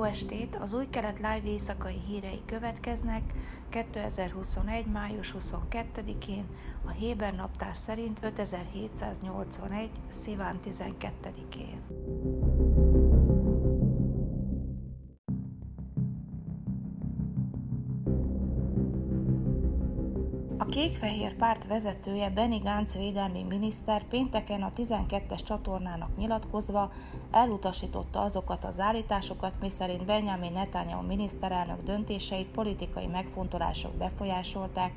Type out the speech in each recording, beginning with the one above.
jó estét! Az új kelet live éjszakai hírei következnek 2021. május 22-én, a Héber naptár szerint 5781. sziván 12-én. Kékfehér párt vezetője Benny Gantz védelmi miniszter pénteken a 12-es csatornának nyilatkozva elutasította azokat az állításokat, miszerint Benjamin Netanyahu miniszterelnök döntéseit politikai megfontolások befolyásolták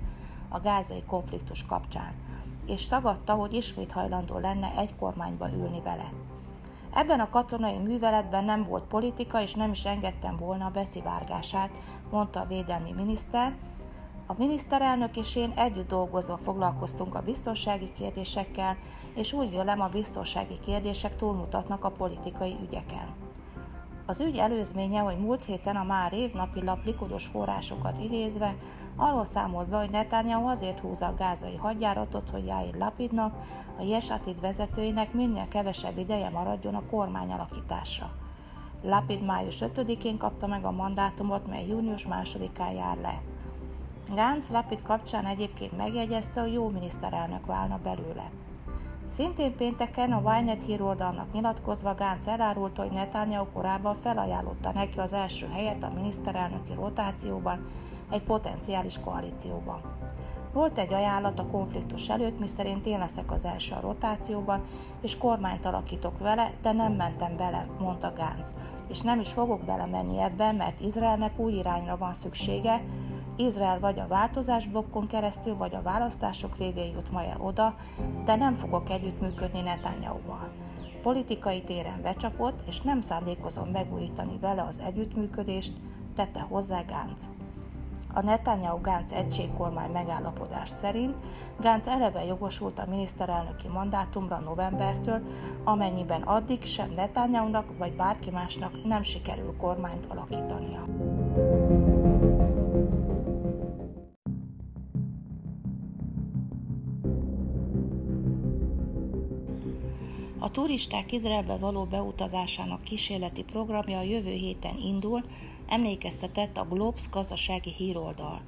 a gázai konfliktus kapcsán, és szagadta, hogy ismét hajlandó lenne egy kormányba ülni vele. Ebben a katonai műveletben nem volt politika, és nem is engedtem volna a beszivárgását, mondta a védelmi miniszter, a miniszterelnök és én együtt dolgozva foglalkoztunk a biztonsági kérdésekkel, és úgy vélem a biztonsági kérdések túlmutatnak a politikai ügyeken. Az ügy előzménye, hogy múlt héten a már évnapi lap likudos forrásokat idézve arról számolt be, hogy Netanyahu azért húzza a gázai hadjáratot, hogy Jair Lapidnak, a Jesatid vezetőinek minél kevesebb ideje maradjon a kormány alakításra. Lapid május 5-én kapta meg a mandátumot, mely június 2-án jár le. Gánc Lapid kapcsán egyébként megjegyezte, hogy jó miniszterelnök válna belőle. Szintén pénteken a Wynet híroldalnak nyilatkozva Gánc elárulta, hogy Netanyahu korábban felajánlotta neki az első helyet a miniszterelnöki rotációban, egy potenciális koalícióban. Volt egy ajánlat a konfliktus előtt, miszerint én leszek az első a rotációban, és kormányt alakítok vele, de nem mentem bele, mondta Gánc. És nem is fogok belemenni ebben, mert Izraelnek új irányra van szüksége, Izrael vagy a változás blokkon keresztül, vagy a választások révén jut majd oda, de nem fogok együttműködni Netanyahu-val. Politikai téren becsapott, és nem szándékozom megújítani vele az együttműködést, tette hozzá Gánc. A Netanyahu-Gánc egységkormány megállapodás szerint Gánc eleve jogosult a miniszterelnöki mandátumra novembertől, amennyiben addig sem Netanyahu-nak vagy bárki másnak nem sikerül kormányt alakítania. Turisták Izraelbe való beutazásának kísérleti programja a jövő héten indul, emlékeztetett a Globes gazdasági híroldal.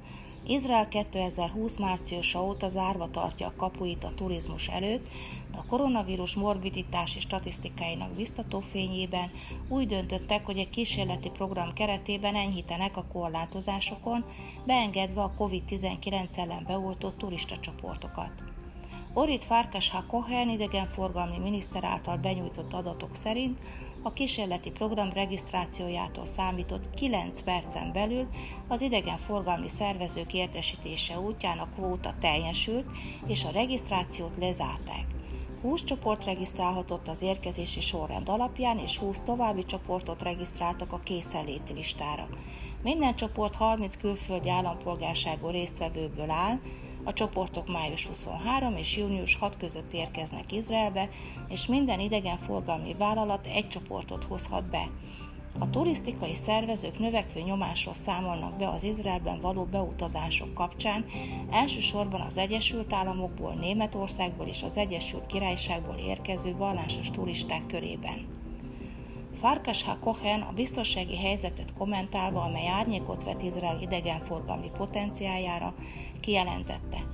Izrael 2020 márciusa óta zárva tartja a kapuit a turizmus előtt, de a koronavírus morbiditási statisztikáinak biztató fényében úgy döntöttek, hogy egy kísérleti program keretében enyhítenek a korlátozásokon, beengedve a COVID-19 ellen beoltott turista csoportokat. Orit Farkasha Cohen idegenforgalmi miniszter által benyújtott adatok szerint a kísérleti program regisztrációjától számított 9 percen belül az idegenforgalmi szervezők értesítése útján a kvóta teljesült, és a regisztrációt lezárták. 20 csoport regisztrálhatott az érkezési sorrend alapján, és 20 további csoportot regisztráltak a készenléti listára. Minden csoport 30 külföldi állampolgárságú résztvevőből áll, a csoportok május 23 és június 6 között érkeznek Izraelbe, és minden idegenforgalmi vállalat egy csoportot hozhat be. A turisztikai szervezők növekvő nyomásról számolnak be az Izraelben való beutazások kapcsán, elsősorban az Egyesült Államokból, Németországból és az Egyesült Királyságból érkező vallásos turisták körében. Farkasha Kohen a biztonsági helyzetet kommentálva, amely árnyékot vet Izrael idegenforgalmi potenciáljára, kijelentette.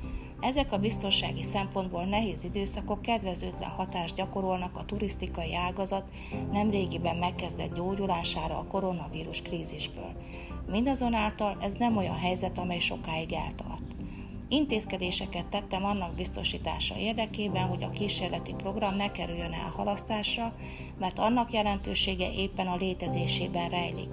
Ezek a biztonsági szempontból nehéz időszakok kedvezőtlen hatást gyakorolnak a turisztikai ágazat nemrégiben megkezdett gyógyulására a koronavírus krízisből. Mindazonáltal ez nem olyan helyzet, amely sokáig eltart. Intézkedéseket tettem annak biztosítása érdekében, hogy a kísérleti program ne kerüljön el halasztásra, mert annak jelentősége éppen a létezésében rejlik.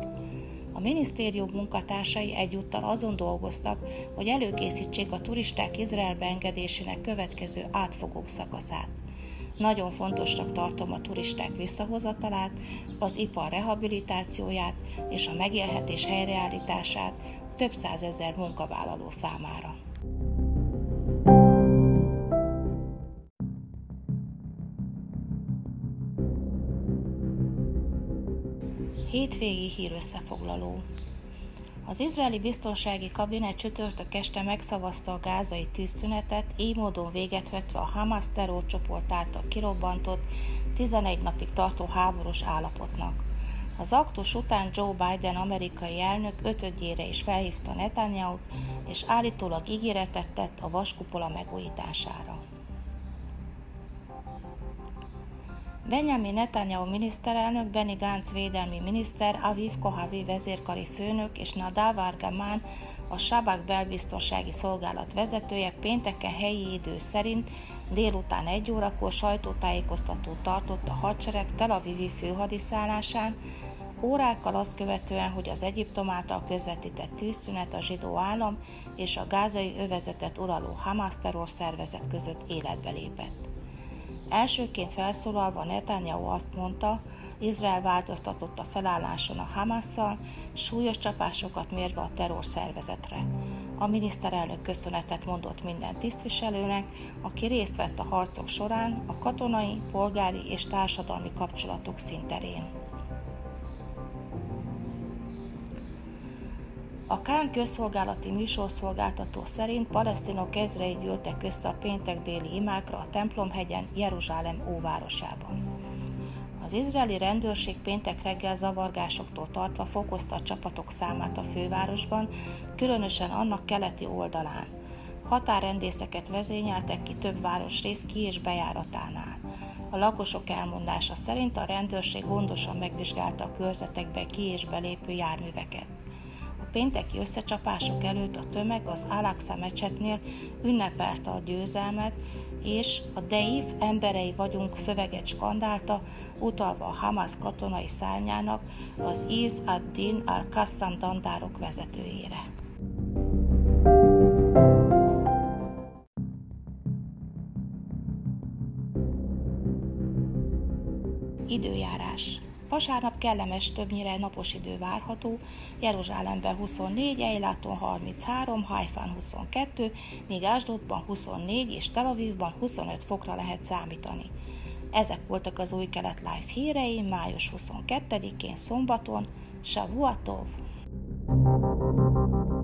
A minisztérium munkatársai egyúttal azon dolgoztak, hogy előkészítsék a turisták Izraelbe engedésének következő átfogó szakaszát. Nagyon fontosnak tartom a turisták visszahozatalát, az ipar rehabilitációját és a megélhetés helyreállítását több százezer munkavállaló számára. Hétvégi hír összefoglaló. Az izraeli biztonsági kabinet csütörtök este megszavazta a gázai tűzszünetet, így módon véget vetve a Hamas terrorcsoport által kirobbantott 11 napig tartó háborús állapotnak. Az aktus után Joe Biden amerikai elnök ötödjére is felhívta netanyahu és állítólag ígéretet tett a vaskupola megújítására. Benjamin Netanyahu miniszterelnök, Benny Gantz védelmi miniszter, Aviv Kohavi vezérkari főnök és Nadav Argaman, a Sabak belbiztonsági szolgálat vezetője pénteken helyi idő szerint délután egy órakor sajtótájékoztatót tartott a hadsereg Tel Avivi főhadiszállásán, órákkal azt követően, hogy az Egyiptom által közvetített tűzszünet a zsidó állam és a gázai övezetet uraló Hamas terrorszervezet között életbe lépett. Elsőként felszólalva Netanyahu azt mondta, Izrael változtatott a felálláson a Hamasszal, súlyos csapásokat mérve a terrorszervezetre. A miniszterelnök köszönetet mondott minden tisztviselőnek, aki részt vett a harcok során a katonai, polgári és társadalmi kapcsolatok szinterén. A Kán közszolgálati műsorszolgáltató szerint palesztinok ezrei gyűltek össze a péntek déli imákra a templomhegyen, Jeruzsálem óvárosában. Az izraeli rendőrség péntek reggel zavargásoktól tartva fokozta a csapatok számát a fővárosban, különösen annak keleti oldalán. Határrendészeket vezényeltek ki több városrész ki- és bejáratánál. A lakosok elmondása szerint a rendőrség gondosan megvizsgálta a körzetekbe ki- és belépő járműveket pénteki összecsapások előtt a tömeg az Al-Aqsa mecsetnél ünnepelte a győzelmet, és a Deif emberei vagyunk szöveget skandálta, utalva a Hamas katonai szárnyának, az Iz ad-Din al-Qassam dandárok vezetőjére. Időjárás Vasárnap kellemes, többnyire napos idő várható, Jeruzsálemben 24, Eiláton 33, Hajfán 22, míg Ásdodban 24 és Tel Avivban 25 fokra lehet számítani. Ezek voltak az új kelet live hírei május 22-én szombaton. Shavuatov! thank you